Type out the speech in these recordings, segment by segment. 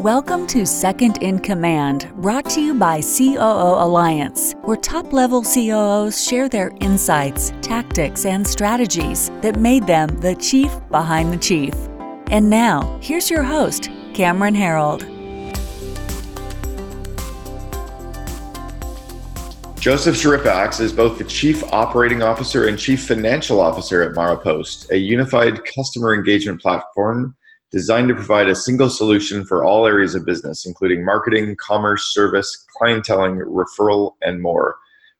Welcome to Second in Command, brought to you by COO Alliance, where top level COOs share their insights, tactics, and strategies that made them the chief behind the chief. And now, here's your host, Cameron Herold. Joseph Schirripa is both the Chief Operating Officer and Chief Financial Officer at Maropost, a unified customer engagement platform designed to provide a single solution for all areas of business, including marketing, commerce, service, clienteling, referral, and more.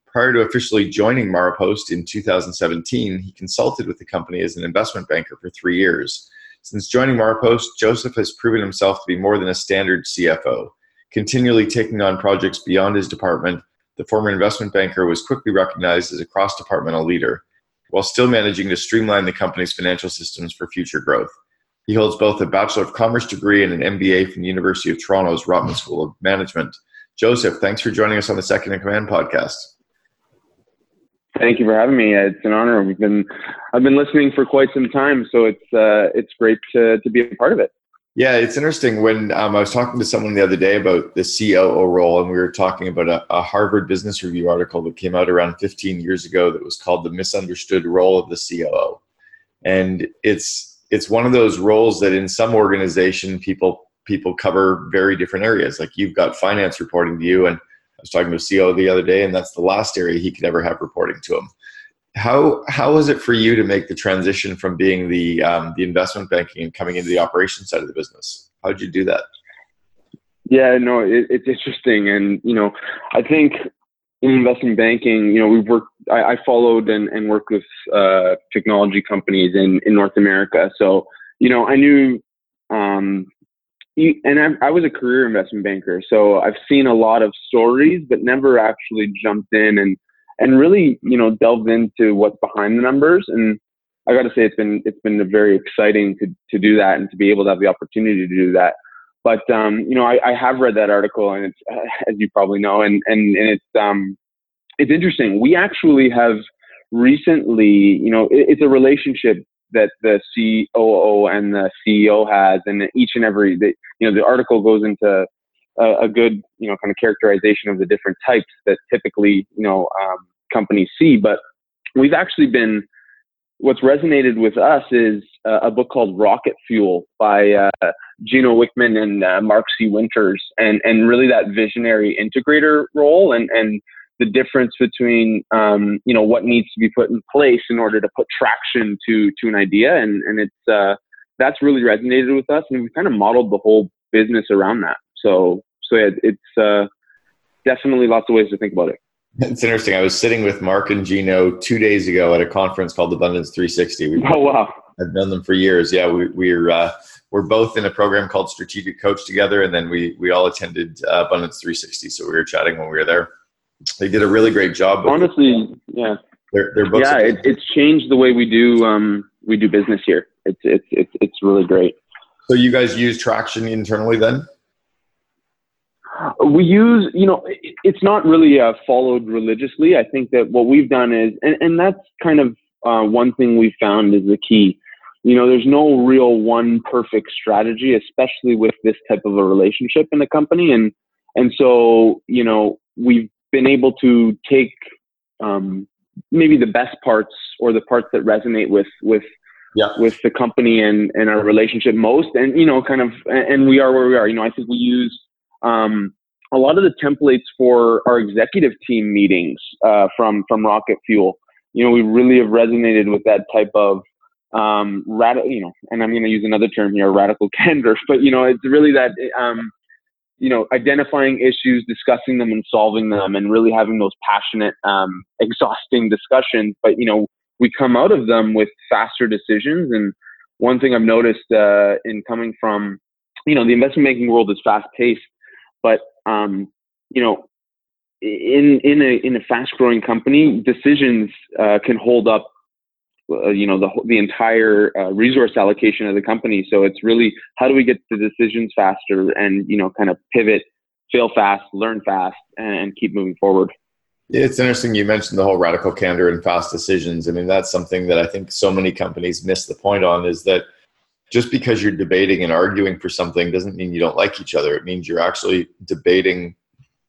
Prior to officially joining Maropost in 2017, he consulted with the company as an investment banker for three years. Since joining Maropost, Joseph has proven himself to be more than a standard CFO. Continually taking on projects beyond his department, the former investment banker was quickly recognized as a cross departmental leader, while still managing to streamline the company's financial systems for future growth. He holds both a Bachelor of Commerce degree and an MBA from the University of Toronto's Rotman School of Management. Joseph, thanks for joining us on the Second in Command podcast. Thank you for having me. It's an honor. We've been I've been listening for quite some time, so it's uh, it's great to to be a part of it. Yeah, it's interesting. When um, I was talking to someone the other day about the COO role, and we were talking about a, a, Harvard Business Review article that came out around 15 years ago that was called "The Misunderstood Role of the COO," and it's it's one of those roles that in some organization people people cover very different areas. Like you've got finance reporting to you, and I was talking to a CEO the other day, and that's the last area he could ever have reporting to him. How how was it for you to make the transition from being the um, the investment banking and coming into the operations side of the business? How did you do that? Yeah, no, it, it's interesting, and you know, I think in investment banking, you know, we've worked, I, I followed and, and worked with uh, technology companies in, in North America. So, you know, I knew, um, and I, I was a career investment banker. So I've seen a lot of stories, but never actually jumped in and, and really, you know, delved into what's behind the numbers. And I got to say, it's been, it's been very exciting to, to do that and to be able to have the opportunity to do that. But um, you know, I, I, have read that article, and it's as you probably know, and and, and it's um, it's interesting. We actually have recently, you know, it, it's a relationship that the COO and the CEO has, and each and every, the, you know, the article goes into a, a, good, you know, kind of characterization of the different types that typically, you know, um, companies see. But we've actually been what's resonated with us is uh, a book called Rocket Fuel by uh, Gino Wickman and uh, Mark C. Winters, and and really that visionary integrator role, and and the difference between um, you know what needs to be put in place in order to put traction to to an idea, and and it's uh, that's really resonated with us, and we've kind of modeled the whole business around that. So so yeah, it's uh, definitely lots of ways to think about it. It's interesting. I was sitting with Mark and Gino two days ago at a conference called Abundance 360. We've, oh wow! I've known them for years. Yeah, we, we're uh, we're both in a program called Strategic Coach together, and then we we all attended uh, Abundance 360. So we were chatting when we were there. They did a really great job. Honestly, yeah, their, their books. Yeah, it, it's changed the way we do um, we do business here. It's it's it's it's really great. So you guys use Traction internally then? we use, you know, it's not really uh, followed religiously. I think that what we've done is, and, and that's kind of uh, one thing we found is the key. You know, there's no real one perfect strategy, especially with this type of a relationship in the company. And, and so, you know, we've been able to take um, maybe the best parts or the parts that resonate with, with, yeah. with the company and, and our relationship most and you know kind of and we are where we are you know i think we use um, a lot of the templates for our executive team meetings uh, from from Rocket Fuel. You know, we really have resonated with that type of um, radical. You know, and I'm going to use another term here, radical candor. But you know, it's really that. Um, you know, identifying issues, discussing them, and solving them, and really having those passionate, um, exhausting discussions. But you know, we come out of them with faster decisions. And one thing I've noticed uh, in coming from, you know, the investment banking world is fast paced but um, you know, in in a in a fast growing company, decisions uh, can hold up. Uh, you know the the entire uh, resource allocation of the company. So it's really how do we get the decisions faster and you know kind of pivot, fail fast, learn fast, and keep moving forward. It's interesting you mentioned the whole radical candor and fast decisions. I mean, that's something that I think so many companies miss the point on is that just because you're debating and arguing for something doesn't mean you don't like each other. It means you're actually debating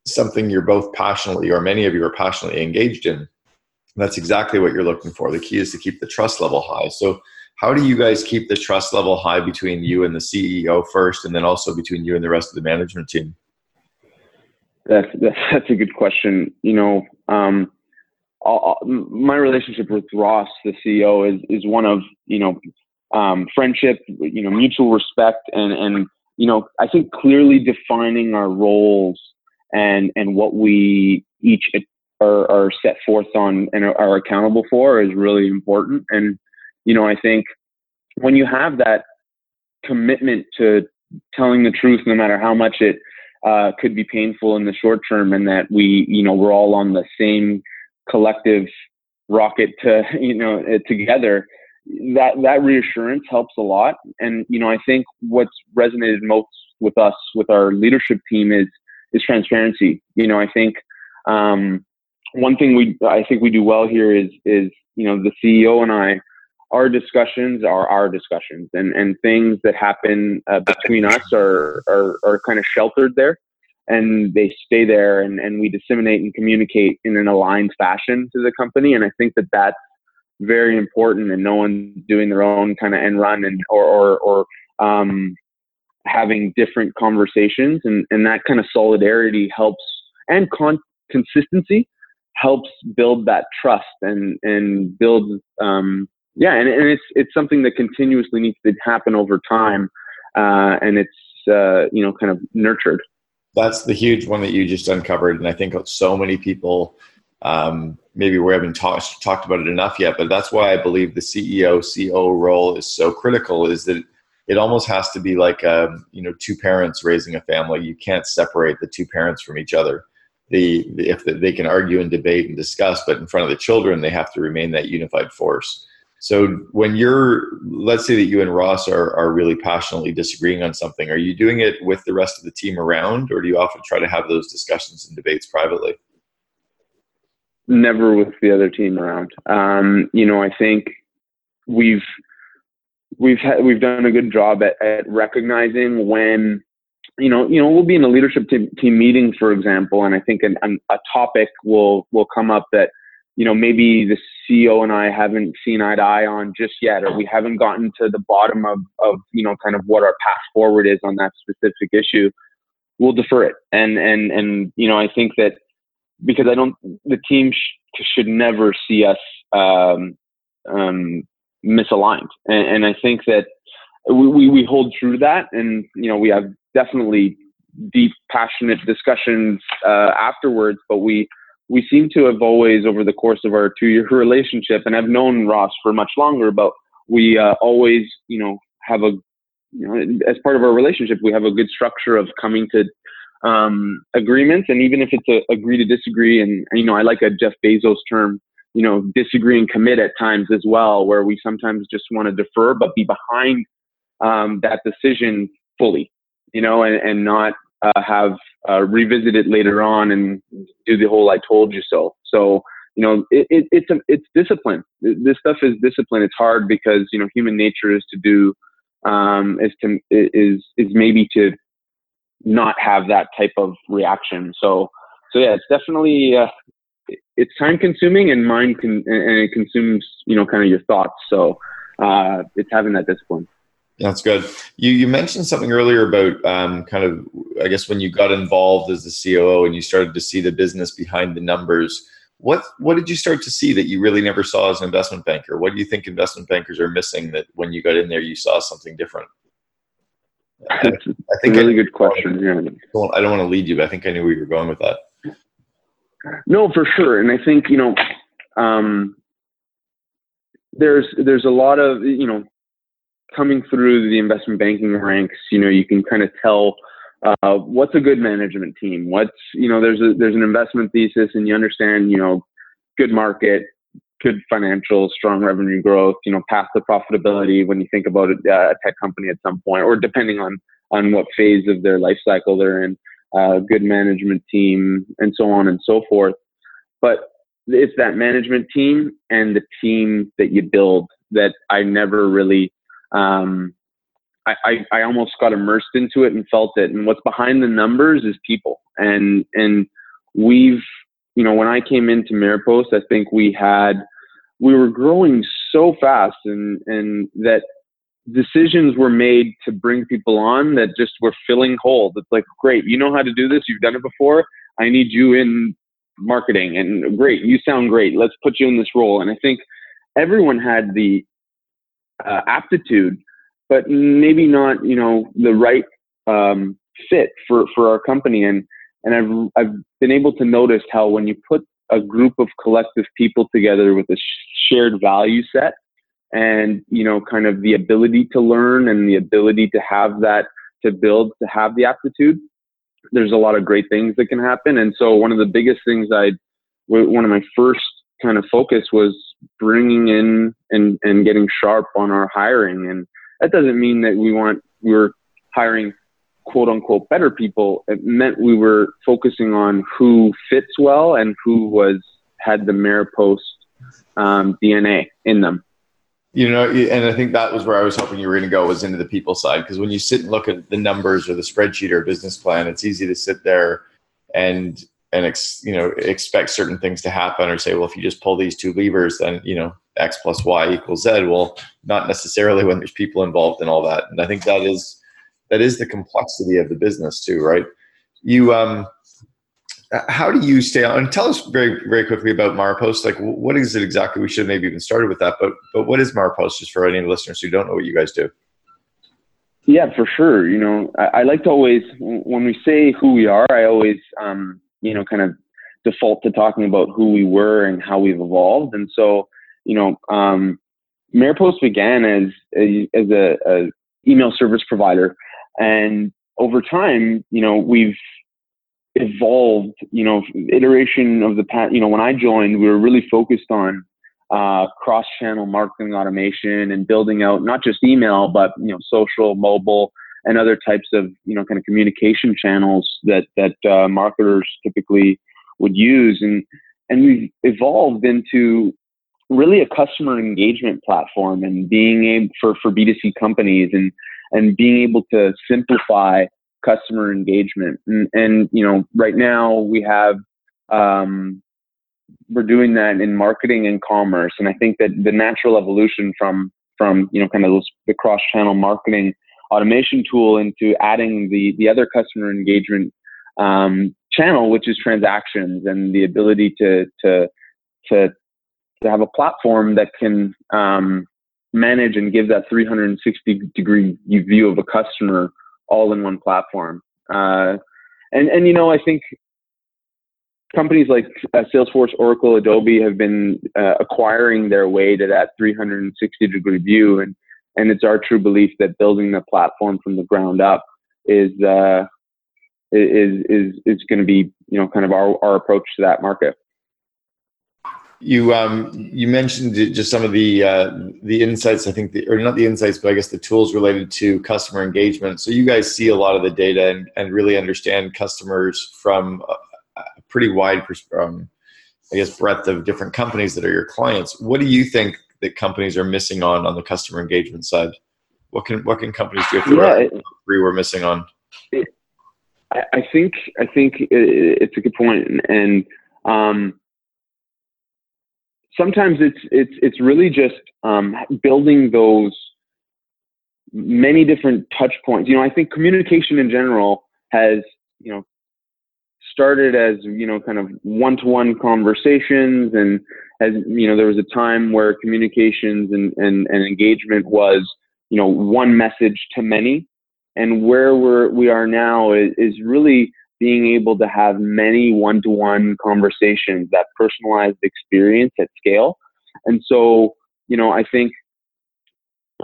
something you're both passionately or many of you are passionately engaged in. That's exactly what you're looking for. The key is to keep the trust level high. So, how do you guys keep the trust level high between you and the CEO first, and then also between you and the rest of the management team? That's that's, a good question. You know, um, I'll, my relationship with Ross, the CEO, is is one of you know um, friendship, you know, mutual respect, and and you know, I think clearly defining our roles and and what we each are, are set forth on and are, accountable for is really important. And you know, I think when you have that commitment to telling the truth, no matter how much it uh, could be painful in the short term, and that we, you know, we're all on the same collective rocket to, you know, together that that reassurance helps a lot. And you know, I think what's resonated most with us with our leadership team is is transparency. You know, I think um, one thing we I think we do well here is is you know the CEO and I our discussions are our discussions and and things that happen uh, between us are, are are kind of sheltered there and they stay there and, and we disseminate and communicate in an aligned fashion to the company and i think that that's very important and no one's doing their own kind of end run and or or, or um, having different conversations and, and that kind of solidarity helps and con- consistency helps build that trust and and build um, yeah and, and it's it's something that continuously needs to happen over time uh, and it's uh, you know kind of nurtured that's the huge one that you just uncovered and i think so many people um, maybe we haven't talked talked about it enough yet, but that's why I believe the CEO CO role is so critical. Is that it almost has to be like um, you know two parents raising a family. You can't separate the two parents from each other. The, if the, they can argue and debate and discuss, but in front of the children, they have to remain that unified force. So when you're, let's say that you and Ross are, are really passionately disagreeing on something, are you doing it with the rest of the team around, or do you often try to have those discussions and debates privately? never with the other team around. Um, you know, I think we've we've had, we've done a good job at, at recognizing when you know you know we'll be in a leadership team, team meeting for example and i think an, an, a topic will will come up that you know maybe the ceo and i haven't seen eye to eye on just yet or we haven't gotten to the bottom of of you know kind of what our path forward is on that specific issue we'll defer it and and and you know i think that because I don't. The team sh- should never see us um, um, misaligned, and, and, I think that we, we hold true to that, and you know we have definitely deep, passionate discussions uh, afterwards, but we we seem to have always over the course of our two year relationship, and I've known Ross for much longer, but we uh, always you know have a you know, as part of our relationship, we have a good structure of coming to um, agreements, and even if it's a agree to disagree, and, and you know, I like a Jeff Bezos term, you know, disagree and commit at times as well, where we sometimes just want to defer but be behind um, that decision fully, you know, and, and not uh, have uh, revisit it later on and do the whole "I told you so." So you know, it, it, it's a, it's discipline. This stuff is discipline. It's hard because you know human nature is to do um, is to is is maybe to not have that type of reaction. So, so yeah, it's definitely uh, it's time consuming and mind con- and it consumes you know kind of your thoughts. So uh, it's having that discipline. That's good. You you mentioned something earlier about um, kind of I guess when you got involved as the COO and you started to see the business behind the numbers. What what did you start to see that you really never saw as an investment banker? What do you think investment bankers are missing that when you got in there you saw something different? I think a really I, good question. I don't, I don't want to lead you, but I think I knew where you were going with that. No, for sure, and I think you know, um, there's there's a lot of you know, coming through the investment banking ranks. You know, you can kind of tell uh, what's a good management team. What's you know, there's a there's an investment thesis, and you understand you know, good market, good financials, strong revenue growth, you know, path to profitability when you think about it, uh, a tech company at some point, or depending on on what phase of their life cycle they're in, uh, good management team, and so on and so forth. But it's that management team and the team that you build that I never really um, I, I, I almost got immersed into it and felt it. And what's behind the numbers is people. And and we've you know when I came into Maropost, I think we had we were growing so fast and and that decisions were made to bring people on that just were filling holes. It's like, great, you know how to do this, you've done it before. I need you in marketing and great, you sound great. Let's put you in this role. And I think everyone had the uh, aptitude, but maybe not, you know, the right um, fit for, for our company. And, and I've, I've been able to notice how when you put a group of collective people together with a shared value set, and you know kind of the ability to learn and the ability to have that to build to have the aptitude there's a lot of great things that can happen and so one of the biggest things i one of my first kind of focus was bringing in and and getting sharp on our hiring. And that doesn't mean that we want we are hiring quote unquote better people. It meant we were focusing on who fits well and who was had the Maropost um, dna in them. You know and i think that was where i was hoping you were going to go was into the people side. Because when you sit and look at the numbers or the spreadsheet or business plan it's easy to sit there and and ex, you know expect certain things to happen or say well if you just pull these two levers then you know x plus y equals z well not necessarily when there's people involved in all that and i think that is that is the complexity of the business too right you um how do you stay on? And tell us very, very quickly about Maropost. Like, what is it exactly? We should maybe even started with that, but but what is Maropost? Just for any listeners who don't know what you guys do. Yeah, for sure. You know, I, I like to always when we say who we are, I always um, you know kind of default to talking about who we were and how we've evolved. And so, you know, um, Maropost began as a, as a, a email service provider, and over time, you know, we've evolved, you know, iteration of the past, you know, when I joined, we were really focused on uh, cross-channel marketing automation and building out not just email, but, you know, social, mobile, and other types of, you know, kind of communication channels that, that uh, marketers typically would use. And, and we've evolved into really a customer engagement platform and being able for, for B2C companies and, and being able to simplify customer engagement. And, and you know, right now we have um, we're doing that in marketing and commerce. And I think that the natural evolution from from you know kind of the cross channel marketing automation tool into adding the the other customer engagement um, channel, which is transactions and the ability to to to to have a platform that can um, manage and give that 360 degree view of a customer all in one platform. Uh, and and you know, I think companies like uh, Salesforce, Oracle, Adobe have been uh, acquiring their way to that 360 degree view, and and it's our true belief that building the platform from the ground up is uh, is is is going to be you know kind of our our approach to that market. You um, you mentioned just some of the uh, the insights. I think, the, or not the insights, but I guess the tools related to customer engagement. So you guys see a lot of the data and, and really understand customers from a, pretty wide, um, I guess, breadth of different companies that are your clients. What do you think that companies are missing on on the customer engagement side? What can what can companies do if yeah, it, three we're missing on? It, I think I think it's a good point, and um, sometimes it's it's it's really just um, building those many different touch points. You know, I think communication in general has you know started as you know kind of one-to-one conversations and as you know there was a time where communications and, and, and engagement was you know one message to many and where we're we are now is, is really being able to have many one-to-one conversations, that personalized experience at scale. And so, you know, I think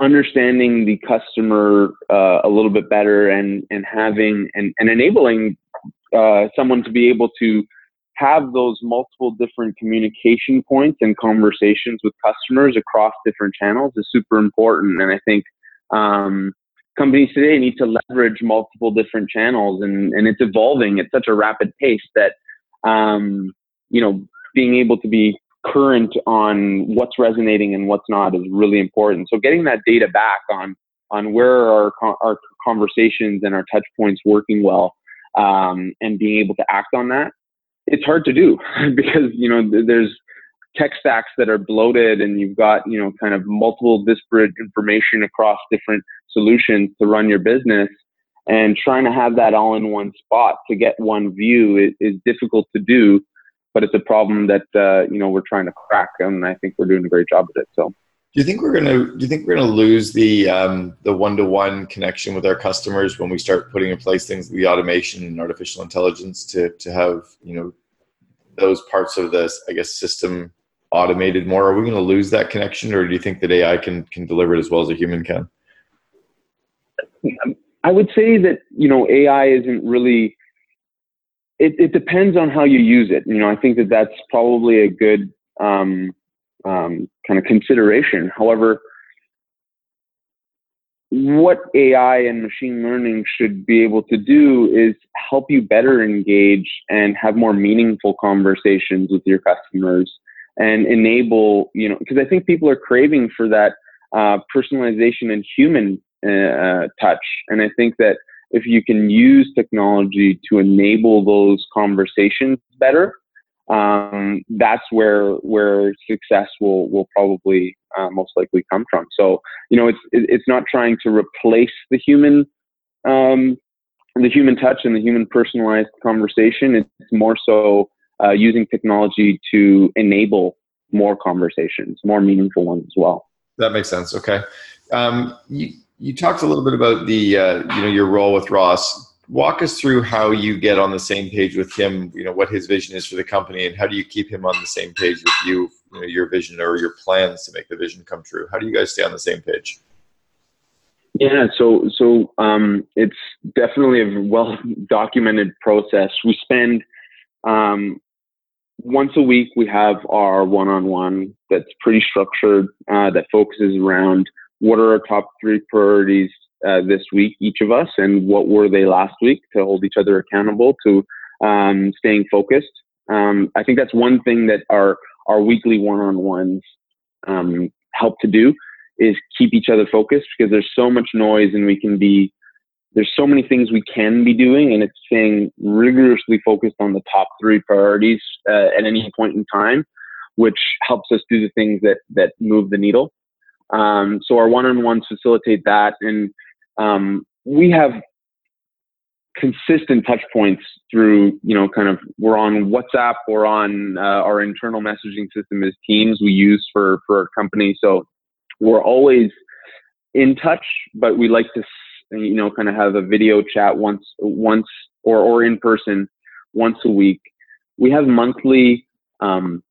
understanding the customer uh, a little bit better and and having and, and enabling uh, someone to be able to have those multiple different communication points and conversations with customers across different channels is super important. And I think um, companies today need to leverage multiple different channels and, and it's evolving at such a rapid pace that um, you know being able to be current on what's resonating and what's not is really important so getting that data back on on where are our, our conversations and our touch points working well um, and being able to act on that it's hard to do because you know there's tech stacks that are bloated and you've got you know kind of multiple disparate information across different solutions to run your business. And trying to have that all in one spot to get one view is, is difficult to do but it's a problem that uh, you know we're trying to crack and i think we're doing a great job at it so do you think we're gonna do you think we're gonna lose the um, the one-to-one connection with our customers when we start putting in place things like the automation and artificial intelligence to to have you know those parts of this i guess system automated more? Are we going to lose that connection or do you think that ai can can deliver it as well as a human can? I would say that you know ai isn't really it, it depends on how you use it. You know i think that that's probably a good um, um, kind of consideration however what AI and machine learning should be able to do is help you better engage and have more meaningful conversations with your customers and enable, you know, because I think people are craving for that uh, personalization and human uh, touch. And I think that if you can use technology to enable those conversations better, um, that's where where success will will probably uh, most likely come from. So you know, it's it's not trying to replace the human um, the human touch and the human personalized conversation. It's more so uh, using technology to enable more conversations, more meaningful ones as well. That makes sense. Okay, um, you you talked a little bit about the uh, you know your role with Ross walk us through how you get on the same page with him you know what his vision is for the company and how do you keep him on the same page with you, you know, your vision or your plans to make the vision come true? How do you guys stay on the same page? Yeah so so um, it's definitely a well documented process. We spend um, once a week we have our one-on-one that's pretty structured uh, that focuses around what are our top three priorities uh, this week, each of us, and what were they last week to hold each other accountable to um, staying focused. Um, I think that's one thing that our our weekly one-on-ones um, help to do is keep each other focused because there's so much noise and we can be there's so many things we can be doing and it's staying rigorously focused on the top three priorities uh, at any point in time which helps us do the things that that move the needle um, so our one-on-ones facilitate that and um, we have consistent touch points through, you know, kind of we're on WhatsApp or on uh, our internal messaging system as Teams we use for for our company. So we're always in touch, but we like to, you know, kind of have a video chat once once or or in person once a week. We have monthly um,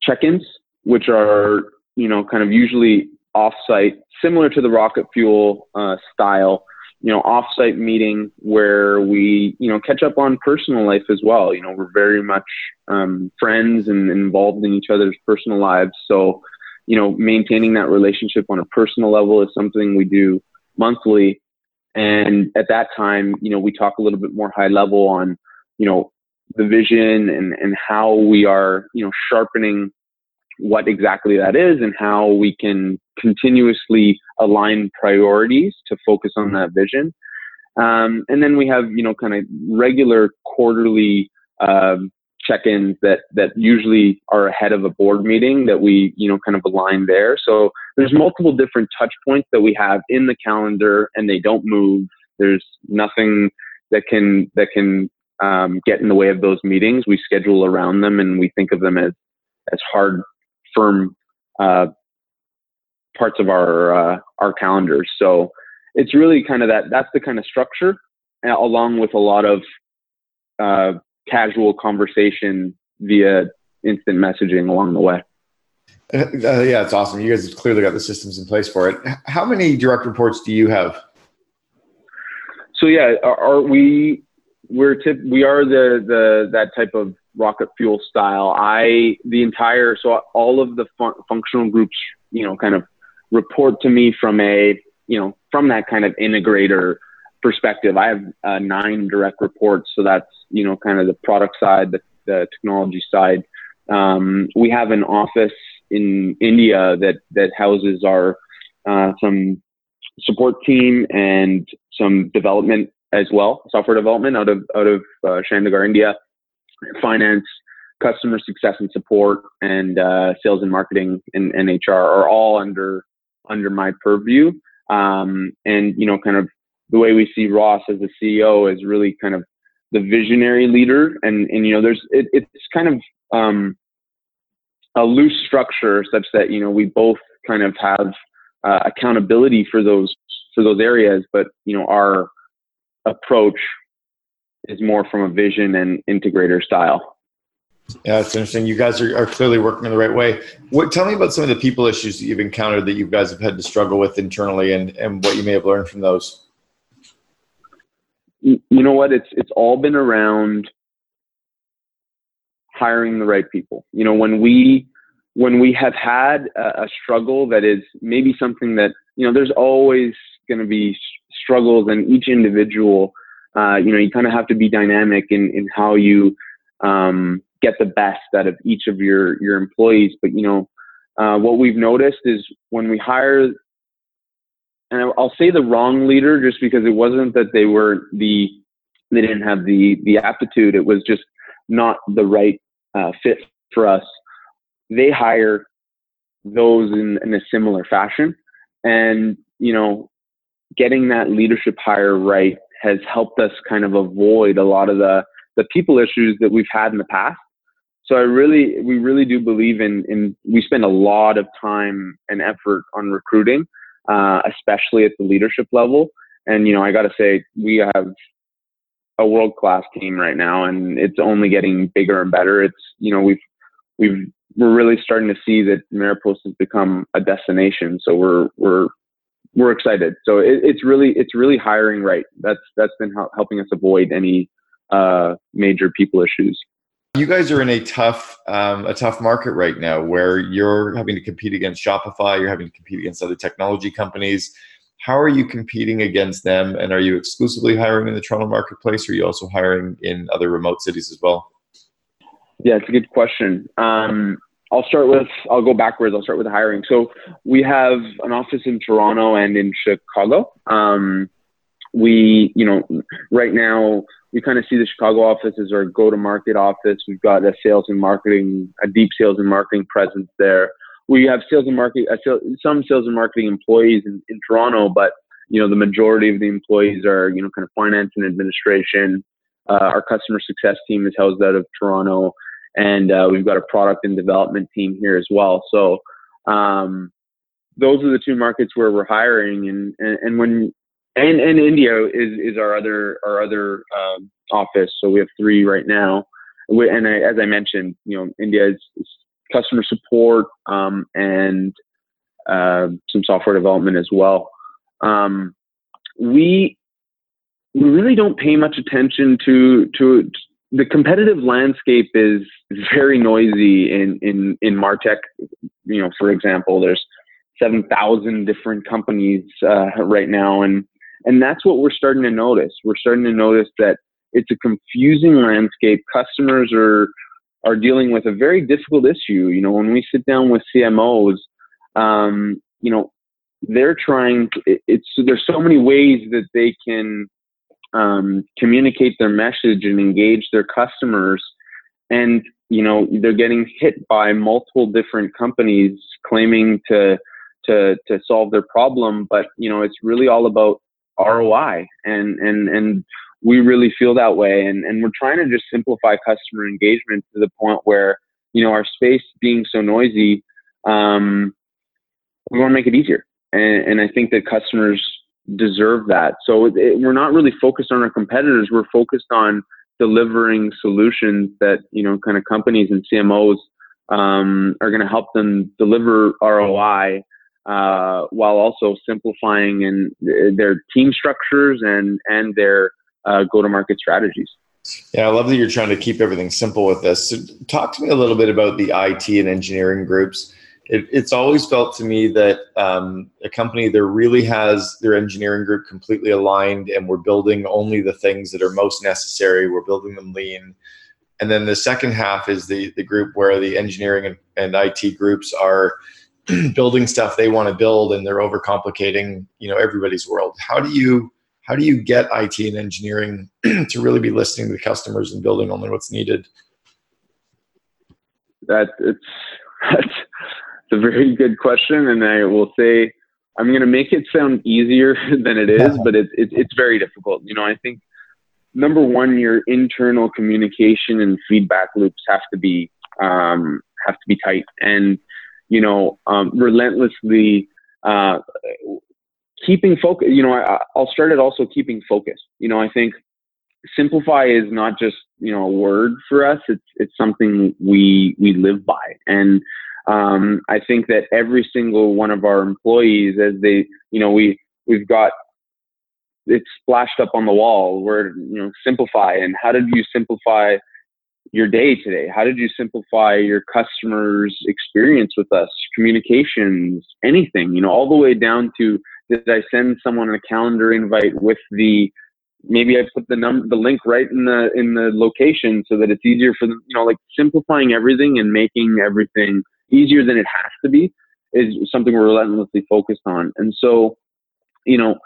check-ins, which are you know kind of usually offsite, similar to the rocket fuel uh, style, you know, offsite meeting where we, you know, catch up on personal life as well. You know, we're very much um, friends and involved in each other's personal lives. So, you know, maintaining that relationship on a personal level is something we do monthly. And at that time, you know, we talk a little bit more high level on, you know, the vision and, and how we are, you know, sharpening what exactly that is and how we can continuously align priorities to focus on that vision. Um, and then we have, you know, kind of regular quarterly um, check-ins that that usually are ahead of a board meeting that we, you know, kind of align there. So there's multiple different touch points that we have in the calendar, and they don't move. There's nothing that can that can um, get in the way of those meetings. We schedule around them, and we think of them as as hard firm uh, parts of our uh, our calendars. So it's really kind of that. That's the kind of structure, along with a lot of uh, casual conversation via instant messaging along the way. Uh, uh, yeah, it's awesome. You guys have clearly got the systems in place for it. How many direct reports do you have? So yeah, are, are we we're tip, we are the the that type of rocket fuel style. I the entire so all of the fun, functional groups, you know, kind of report to me from a you know from that kind of integrator perspective. I have uh, nine direct reports, so that's you know kind of the product side, the, the technology side. Um, we have an office in India that that houses our uh, some support team and some development as well, software development out of out of uh, Chandigarh, India, finance, customer success and support, and uh, sales and marketing and, and, HR are all under under my purview. Um, and you know, kind of the way we see Ross as the CEO is really kind of the visionary leader, and and you know, there's it, it's kind of um, a loose structure such that you know we both kind of have uh, accountability for those for those areas, but you know our approach is more from a vision and integrator style. Yeah, it's interesting. You guys are, are clearly working in the right way. What, tell me about some of the people issues that you've encountered that you guys have had to struggle with internally, and, and what you may have learned from those. You know what? It's it's all been around hiring the right people. You know, when we when we have had a, a struggle that is maybe something that you know, there's always going to be struggles, and each individual, uh, you know, you kind of have to be dynamic in in how you um, get the best out of each of your your employees. But you know, uh, what we've noticed is when we hire, and I'll say the wrong leader, just because it wasn't that they were the they didn't have the the aptitude. It was just not the right uh, fit for us. They hire those in, in a similar fashion, and you know, getting that leadership hire right has helped us kind of avoid a lot of the the people issues that we've had in the past. So I really, we really do believe in, in we spend a lot of time and effort on recruiting, uh, especially at the leadership level. And, you know, I got to say, we have a world class team right now and it's only getting bigger and better. It's, you know, we've, we've, we're really starting to see that Maropost has become a destination. So we're, we're, we're excited. So it, it's really, it's really hiring right. That's, that's been helping us avoid any, uh, major people issues. You guys are in a tough, um, a tough market right now, where you're having to compete against Shopify, you're having to compete against other technology companies. How are you competing against them? And are you exclusively hiring in the Toronto marketplace, or are you also hiring in other remote cities as well? Yeah, it's a good question. Um, I'll start with, I'll go backwards. I'll start with hiring. So we have an office in Toronto and in Chicago. Um, we, you know, right now we kind of see the Chicago office as our go-to-market office. We've got a sales and marketing, a deep sales and marketing presence there. We have sales and marketing, sales, some sales and marketing employees in, in Toronto, but you know the majority of the employees are you know kind of finance and administration. Uh, our customer success team is housed out of Toronto, and uh, we've got a product and development team here as well. So um, those are the two markets where we're hiring, and and, and when and and India is is our other our other um, office. So we have three right now. We, and I, as I mentioned, you know, India is, is customer support um, and uh, some software development as well. Um, we we really don't pay much attention to to the competitive landscape is very noisy in in in martech. You know, for example, there's seven thousand different companies uh, right now, and and that's what we're starting to notice. We're starting to notice that it's a confusing landscape. Customers are are dealing with a very difficult issue. You know, when we sit down with CMOs, um, you know, they're trying. To, it's there's so many ways that they can um, communicate their message and engage their customers, and you know, they're getting hit by multiple different companies claiming to to to solve their problem, but you know, it's really all about ROI and and and we really feel that way. And and we're trying to just simplify customer engagement to the point where you know our space being so noisy um, we want to make it easier. And, and I think that customers deserve that so it, we're not really focused on our competitors we're focused on delivering solutions that you know kind of companies and CMOs um, are going to help them deliver ROI uh, while also simplifying in their team structures and and their uh, go-to-market strategies. Yeah, I love that you're trying to keep everything simple with this. So talk to me a little bit about the IT and engineering groups. It, it's always felt to me that um, a company that really has their engineering group completely aligned, and we're building only the things that are most necessary. We're building them lean, and then the second half is the the group where the engineering and, and IT groups are building stuff they want to build and they're overcomplicating you know everybody's world how do you how do you get IT and engineering to really be listening to the customers and building only what's needed? That it's that's a very good question, and I will say I'm going to make it sound easier than it is, but it's it, it's very difficult. You know, I think number one, your internal communication and feedback loops have to be um, have to be tight, and you know, um, relentlessly uh, keeping focus, you know, I, I'll start at also keeping focus. You know, I think simplify is not just you know a word for us. It's it's something we we live by, and um, I think that every single one of our employees, as they, you know, we we've got it's splashed up on the wall. Where you know simplify, and how did you simplify your day today? How did you simplify your customers' experience with us, communications, anything? You know, all the way down to did I send someone a calendar invite with the maybe I put the number the link right in the in the location so that it's easier for them, you know, like simplifying everything and making everything easier than it has to be is something we're relentlessly focused on. And so, you know,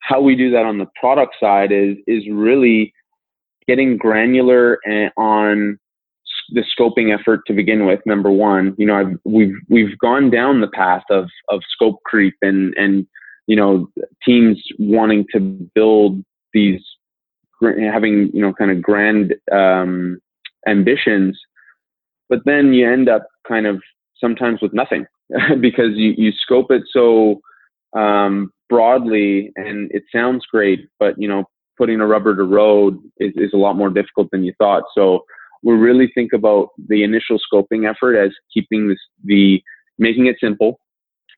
how we do that on the product side is is really getting granular on the scoping effort to begin with. Number one, you know, I've, we've we've gone down the path of of scope creep and and you know, teams wanting to build these, having, you know, kind of grand um, ambitions, but then you end up kind of sometimes with nothing because you, you scope it so um, broadly and it sounds great, but, you know, putting a rubber to road is, is a lot more difficult than you thought. So we really think about the initial scoping effort as keeping this, the, making it simple,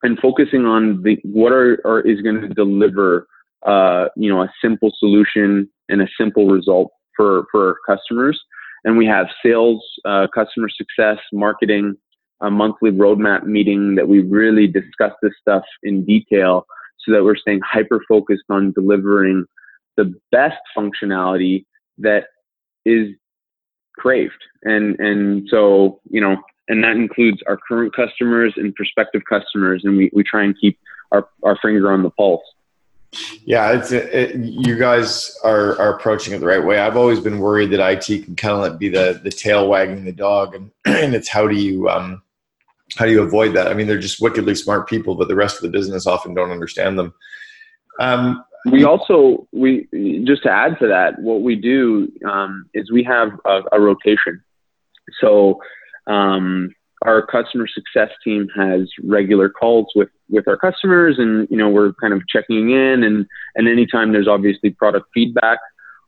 and focusing on the what are, is going to deliver uh, you know a simple solution and a simple result for for customers and we have sales uh, customer success marketing a monthly roadmap meeting that we really discuss this stuff in detail so that we're staying hyper focused on delivering the best functionality that is craved and and so you know and that includes our current customers and prospective customers, and we, we try and keep our, our finger on the pulse. Yeah, it's it, you guys are, are approaching it the right way. I've always been worried that IT can kind of be the the tail wagging the dog, and and it's how do you um how do you avoid that? I mean, they're just wickedly smart people, but the rest of the business often don't understand them. Um, we also we just to add to that, what we do um, is we have a, a rotation. So um, our customer success team has regular calls with with our customers, and you know we're kind of checking in, and and anytime there's obviously product feedback,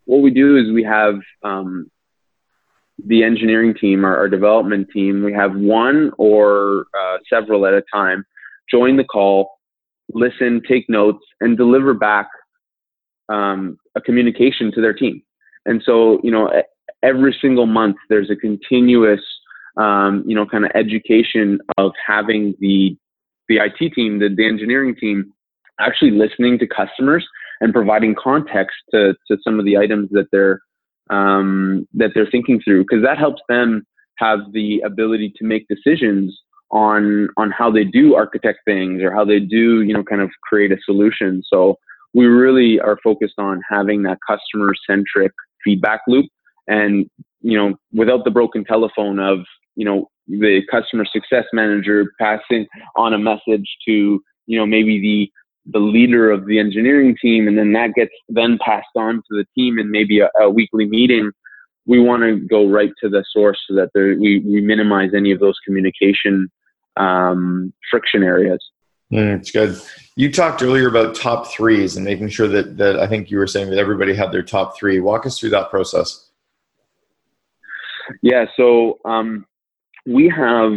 what we do is we have um, the engineering team, our, our, development team, we have one or uh, several at a time join the call, listen, take notes, and deliver back um, a communication to their team. And so, you know, every single month there's a continuous um, you know, kind of education of having the the IT team, the, the engineering team, actually listening to customers and providing context to to some of the items that they're um, that they're thinking through, because that helps them have the ability to make decisions on on how they do architect things or how they do you know kind of create a solution. So we really are focused on having that customer centric feedback loop and you know without the broken telephone of you know the customer success manager passing on a message to you know maybe the the leader of the engineering team and then that gets then passed on to the team in maybe a, a weekly meeting we want to go right to the source so that there, we, we minimize any of those communication um, friction areas. Mm, it's good. You talked earlier about top threes and making sure that, that i think you were saying that everybody had their top three. Walk us through that process. Yeah so um, we have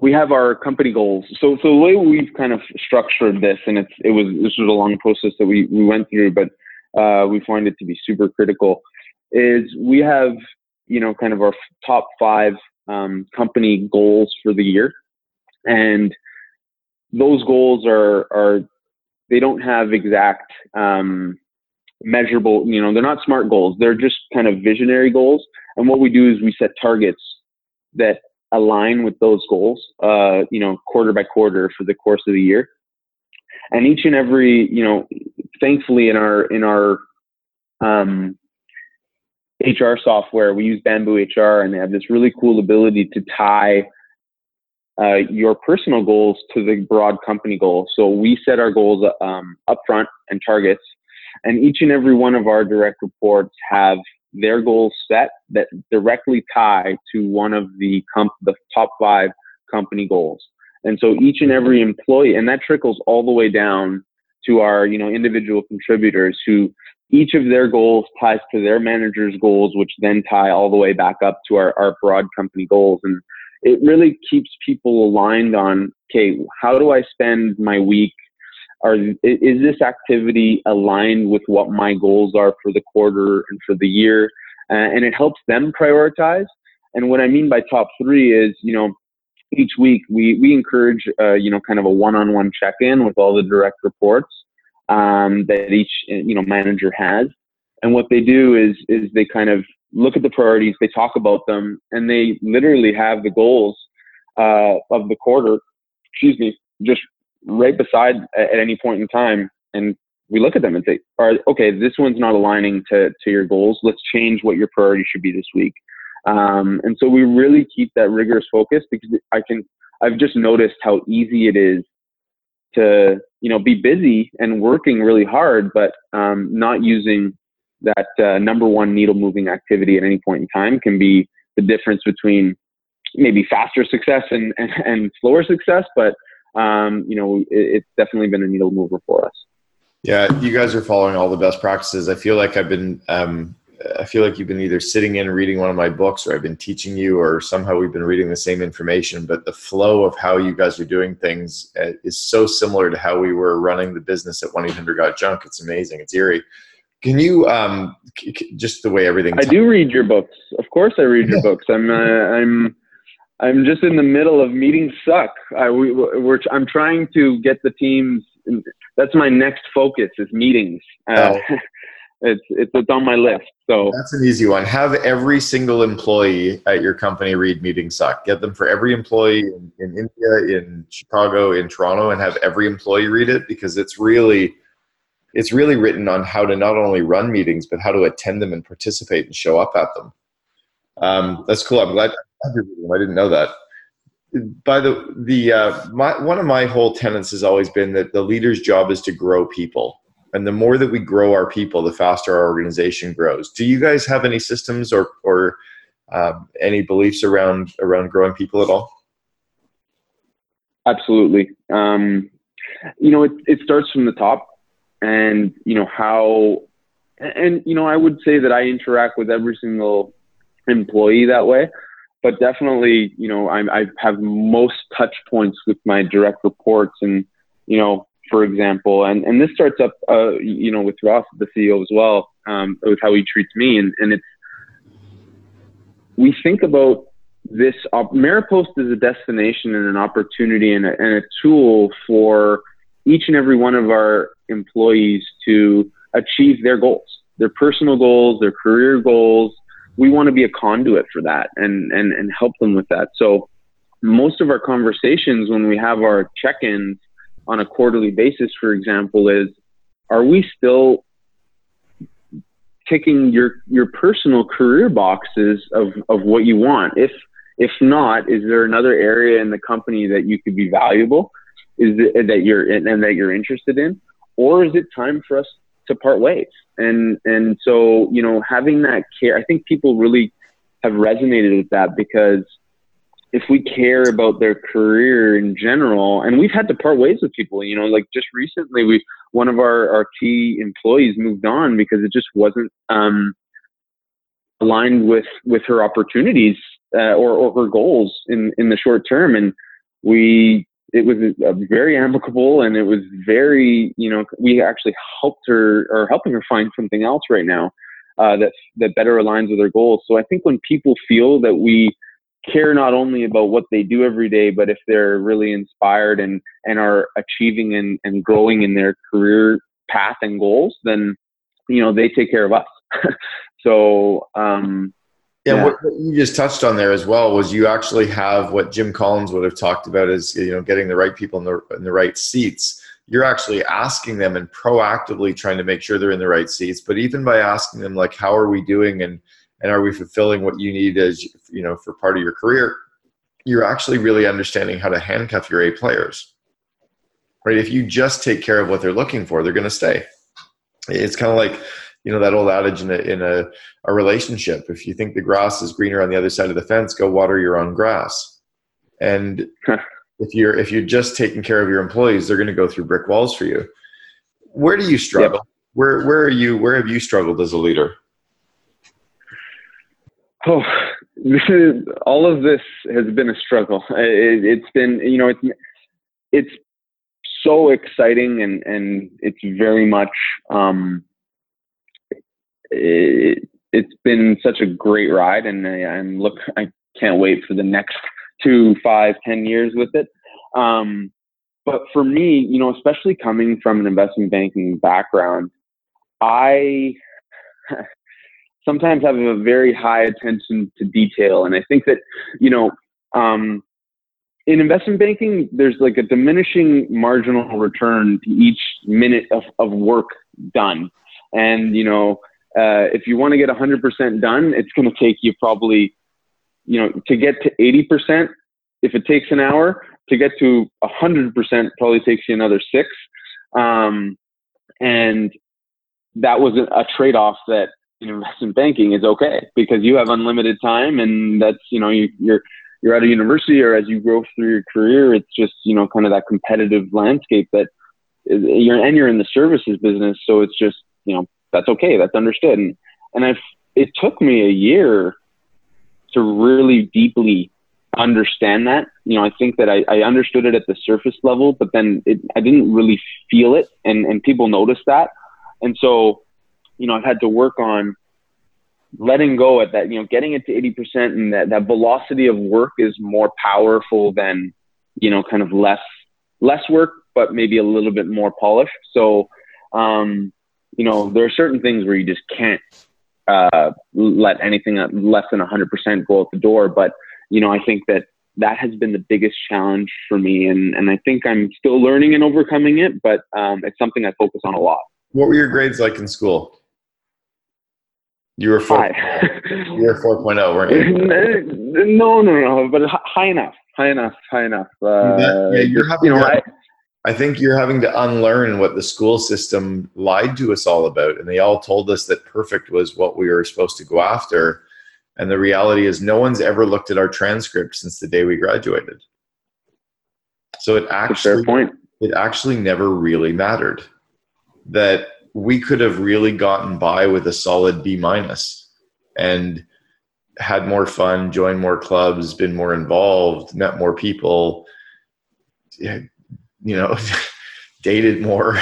we have our company goals. So, so the way we've kind of structured this, and it's it was this was a long process that we we went through, but uh, we find it to be super critical. Is we have you know kind of our top five um, company goals for the year, and those goals are are they don't have exact um, measurable. You know, they're not smart goals. They're just kind of visionary goals. And what we do is we set targets that align with those goals, uh, you know, quarter by quarter for the course of the year. And each and every, you know, thankfully in our in our um, HR software, we use Bamboo HR, and they have this really cool ability to tie uh, your personal goals to the broad company goals. So we set our goals um, upfront and targets, and each and every one of our direct reports have their goals set that directly tie to one of the comp- the top five company goals. And so each and every employee, and that trickles all the way down to our you know individual contributors who each of their goals ties to their manager's goals, which then tie all the way back up to our, our broad company goals. And it really keeps people aligned on, okay, how do I spend my week? Are, is this activity aligned with what my goals are for the quarter and for the year? Uh, and it helps them prioritize. And what I mean by top three is, you know, each week we, we encourage, uh, you know, kind of a one-on-one check-in with all the direct reports um, that each, you know, manager has. And what they do is, is they kind of look at the priorities, they talk about them, and they literally have the goals uh, of the quarter, excuse me, just right beside at any point in time. And we look at them and say, all right, okay, this one's not aligning to, to your goals. Let's change what your priority should be this week. Um, and so we really keep that rigorous focus because I can, I've just noticed how easy it is to, you know, be busy and working really hard, but um, not using that uh, number one needle moving activity at any point in time can be the difference between maybe faster success and, and, and slower success. But, um, you know, it, it's definitely been a needle mover for us. Yeah, you guys are following all the best practices. I feel like I've been, um, I feel like you've been either sitting in reading one of my books, or I've been teaching you, or somehow we've been reading the same information. But the flow of how you guys are doing things uh, is so similar to how we were running the business at One Eight Hundred Got Junk. It's amazing. It's eerie. Can you um, just the way everything? I do read your books. Of course, I read your books. I'm uh, I'm I'm just in the middle of meetings suck. I we, we're I'm trying to get the teams. That's my next focus is meetings. Uh, oh. it's, it's it's on my list. So that's an easy one. Have every single employee at your company read Meetings Suck. Get them for every employee in, in India, in Chicago, in Toronto, and have every employee read it because it's really it's really written on how to not only run meetings but how to attend them and participate and show up at them. Um, that's cool. I'm glad, you're reading them. I didn't know that. By the the uh, my, one of my whole tenets has always been that the leader's job is to grow people, and the more that we grow our people, the faster our organization grows. Do you guys have any systems or or um, any beliefs around around growing people at all? Absolutely. Um, you know, it, it starts from the top and you know how and you know i would say that i interact with every single employee that way but definitely you know i, I have most touch points with my direct reports and you know for example and and this starts up uh, you know with ross the ceo as well um, with how he treats me and and it's we think about this uh, Maropost is a destination and an opportunity and a, and a tool for each and every one of our employees to achieve their goals, their personal goals, their career goals. We want to be a conduit for that and, and, and help them with that. So most of our conversations when we have our check-ins on a quarterly basis, for example, is are we still ticking your your personal career boxes of, of what you want? If if not, is there another area in the company that you could be valuable? Is it, that you're and that you're interested in? or is it time for us to part ways? And and so you know, having that care, I think people really have resonated with that because if we care about their career in general, and we've had to part ways with people, you know, like just recently, we one of our our key employees moved on because it just wasn't um, aligned with with her opportunities uh, or or her goals in in the short term, and we it was very amicable and it was very you know we actually helped her or helping her find something else right now uh, that that better aligns with her goals. So i think when people feel that we care not only about what they do every day but if they're really inspired and and are achieving and, and growing in their career path and goals then you know they take care of us. So um Yeah, yeah. What, what, you just touched on there as well was you actually have what Jim Collins would have talked about as you know getting the right people in the in the right seats. You're actually asking them and proactively trying to make sure they're in the right seats. But even by asking them like, "How are we doing?" and and are we fulfilling what you need as you know for part of your career, you're actually really understanding how to handcuff your A players. Right? If you just take care of what they're looking for, they're going to stay. It's kind of like you know that old adage in a in a, a relationship. If you think the grass is greener on the other side of the fence go water your own grass. And if you're if you're just taking care of your employees they're going to go through brick walls for you. Where do you struggle? Yep. where where are you where have you struggled as a leader? Oh this is all of this has been a struggle. It, it's been you know it's it's so exciting and and it's very much um it, has been such a great ride, and I, am look, I can't wait for the next two, five, ten years with it. Um, but for me, you know, especially coming from an investment banking background, I sometimes have a very high attention to detail, and I think that you know. Um, in investment banking, there's like a diminishing marginal return to each minute of, of work done. And, you know, uh, if you want to get 100% done, it's going to take you probably, you know, to get to 80%, if it takes an hour, to get to 100% probably takes you another six. Um, and that was a trade off that in investment banking is okay because you have unlimited time and that's, you know, you, you're, you're at a university or as you grow through your career, it's just, you know, kind of that competitive landscape that you're, and you're in the services business. So it's just, you know, that's okay. That's understood. And, and I've, it took me a year to really deeply understand that. You know, I think that I, I understood it at the surface level, but then it, I didn't really feel it, and, and people noticed that. And so, you know, I've had to work on letting go at that, you know, getting it to 80% and that, that velocity of work is more powerful than, you know, kind of less, less work, but maybe a little bit more polished. So, um, you know, there are certain things where you just can't uh, let anything less than 100% go out the door. But, you know, I think that that has been the biggest challenge for me. And, and I think I'm still learning and overcoming it, but um, it's something I focus on a lot. What were your grades like in school? You were 4. you were 4.0, weren't you? no, no, no, but high enough, high enough, high enough. Uh, yeah, you're having, you know, I, I think you're having to unlearn what the school system lied to us all about. And they all told us that perfect was what we were supposed to go after. And the reality is, no one's ever looked at our transcript since the day we graduated. So it actually, point. it actually never really mattered. That we could have really gotten by with a solid B minus and had more fun, joined more clubs, been more involved, met more people, you know, dated more.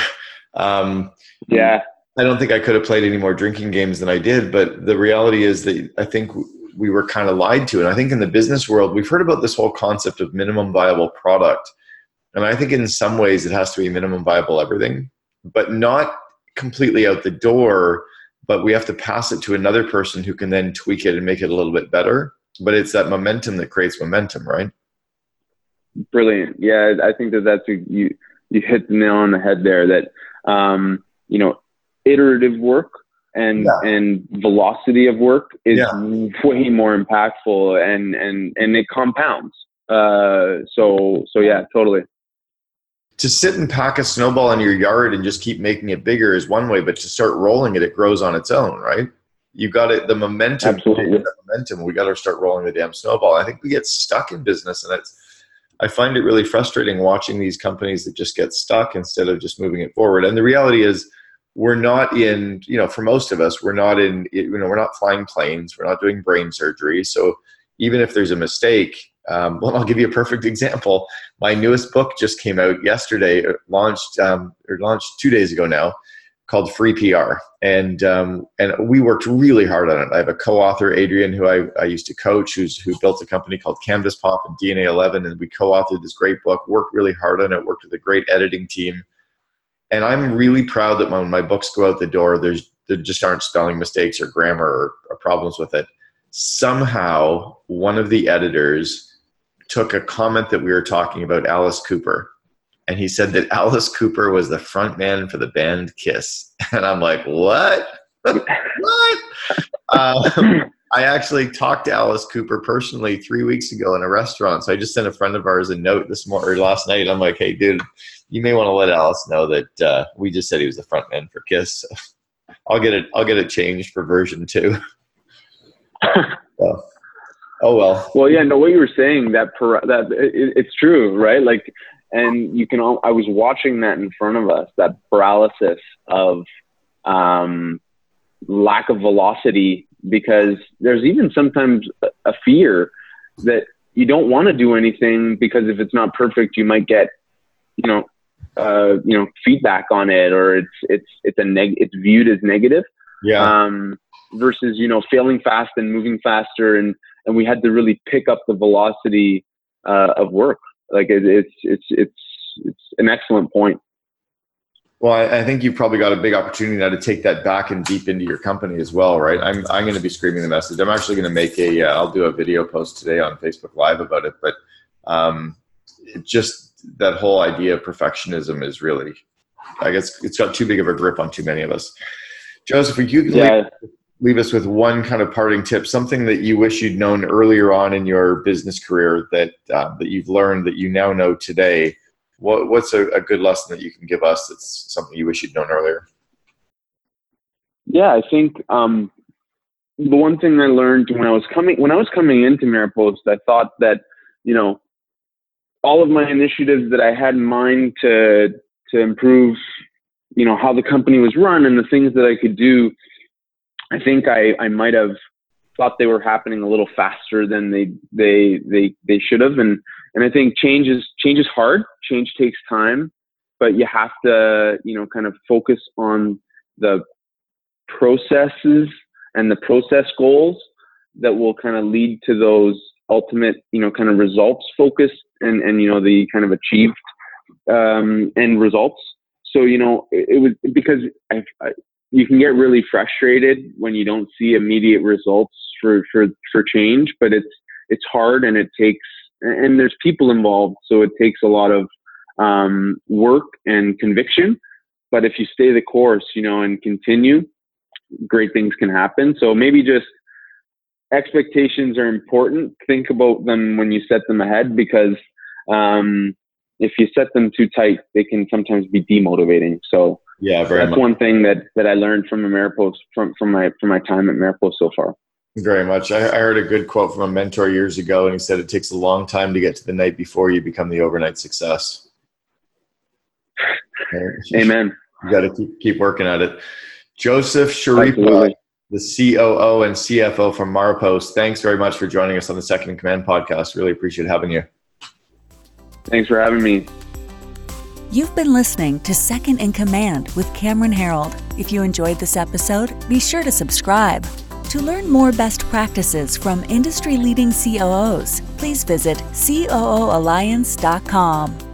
Um, yeah. I don't think I could have played any more drinking games than I did, but the reality is that I think we were kind of lied to. And I think in the business world, we've heard about this whole concept of minimum viable product. And I think in some ways it has to be minimum viable everything, but not completely out the door. But we have to pass it to another person who can then tweak it and make it a little bit better. But it's that momentum that creates momentum, right? Brilliant. Yeah, I think that that's a, you you hit the nail on the head there. That um, you know, iterative work and yeah. and velocity of work is yeah. way more impactful and and and it compounds. Uh, so so yeah, totally. To sit and pack a snowball in your yard and just keep making it bigger is one way, but to start rolling it, it grows on its own, right? You got it. The momentum, Absolutely. the momentum. We got to start rolling the damn snowball. I think we get stuck in business, and it's I find it really frustrating watching these companies that just get stuck instead of just moving it forward. And the reality is, we're not in, you know, for most of us, we're not in, you know, we're not flying planes, we're not doing brain surgery. So even if there's a mistake, um, well, I'll give you a perfect example. My newest book just came out yesterday, launched um, or launched two days ago now, called Free PR, and um, and we worked really hard on it. I have a co-author, Adrian, who I, I used to coach, who's who built a company called Canvas Pop and DNA 11, and we co-authored this great book. Worked really hard on it. Worked with a great editing team, and I'm really proud that when my books go out the door, there's there just aren't spelling mistakes or grammar or, or problems with it. somehow one of the editors took a comment that we were talking about Alice Cooper and he said that Alice Cooper was the front man for the band Kiss. And I'm like, what? what? Um, I actually talked to Alice Cooper personally three weeks ago in a restaurant. So I just sent a friend of ours a note this morning or last night. I'm like, hey, dude, you may want to let Alice know that uh, we just said he was the front man for Kiss. I'll get it. I'll get it changed for version two. oh well. Well, yeah. No, what you were saying that per, that it, it's true, right? Like, and you can. All, I was watching that in front of us. That paralysis of um, lack of velocity because there's even sometimes a fear that you don't want to do anything because if it's not perfect, you might get, you know, uh, you know, feedback on it or it's it's it's a neg it's viewed as negative. Yeah. Um, versus you know failing fast and moving faster and and we had to really pick up the velocity uh, of work. Like it, it's it's it's it's an excellent point. Well, I, I, think you've probably got a big opportunity now to take that back and deep into your company as well, right? I'm, I'm going to be screaming the message. I'm actually going to make a, uh, I'll do a video post today on Facebook Live about it, but um, it just that whole idea of perfectionism is really, I guess it's got too big of a grip on too many of us. Joseph, you yeah. Leave, us with one kind of parting tip, something that you wish you'd known earlier on in your business career that uh, that you've learned that you now know today what, what's a, a good lesson that you can give us that's something you wish you'd known earlier? Yeah, I think um, the one thing I learned when I was coming when I was coming into Maropost, I thought that you know all of my initiatives that I had in mind to to improve, you know, how the company was run and the things that I could do. I think I I might have thought they were happening a little faster than they they they they should have, and and I think change is change is hard. Change takes time, but you have to you know kind of focus on the processes and the process goals that will kind of lead to those ultimate you know kind of results focused and and you know the kind of achieved um, end results. So you know it, it was because I, I, you can get really frustrated when you don't see immediate results for for for change, but it's it's hard and it takes and there's people involved, so it takes a lot of um, work and conviction. But if you stay the course, you know, and continue, great things can happen. So maybe just expectations are important. Think about them when you set them ahead because um, if you set them too tight, they can sometimes be demotivating. So yeah, that's much. one thing that that I learned from Maropost from from my from my time at Maropost so far. Very much. I, I, heard a good quote from a mentor years ago, and he said it takes a long time to get to the night before you become the overnight success. Amen. You got to keep keep working at it. Joseph Schirripa, the COO and CFO from Maropost. Thanks very much for joining us on the Second in Command podcast. Really appreciate having you. Thanks for having me. You've been listening to Second in Command with Cameron Herold. If you enjoyed this episode, be sure to subscribe. To learn more best practices from industry leading COOs, please visit COOalliance.com.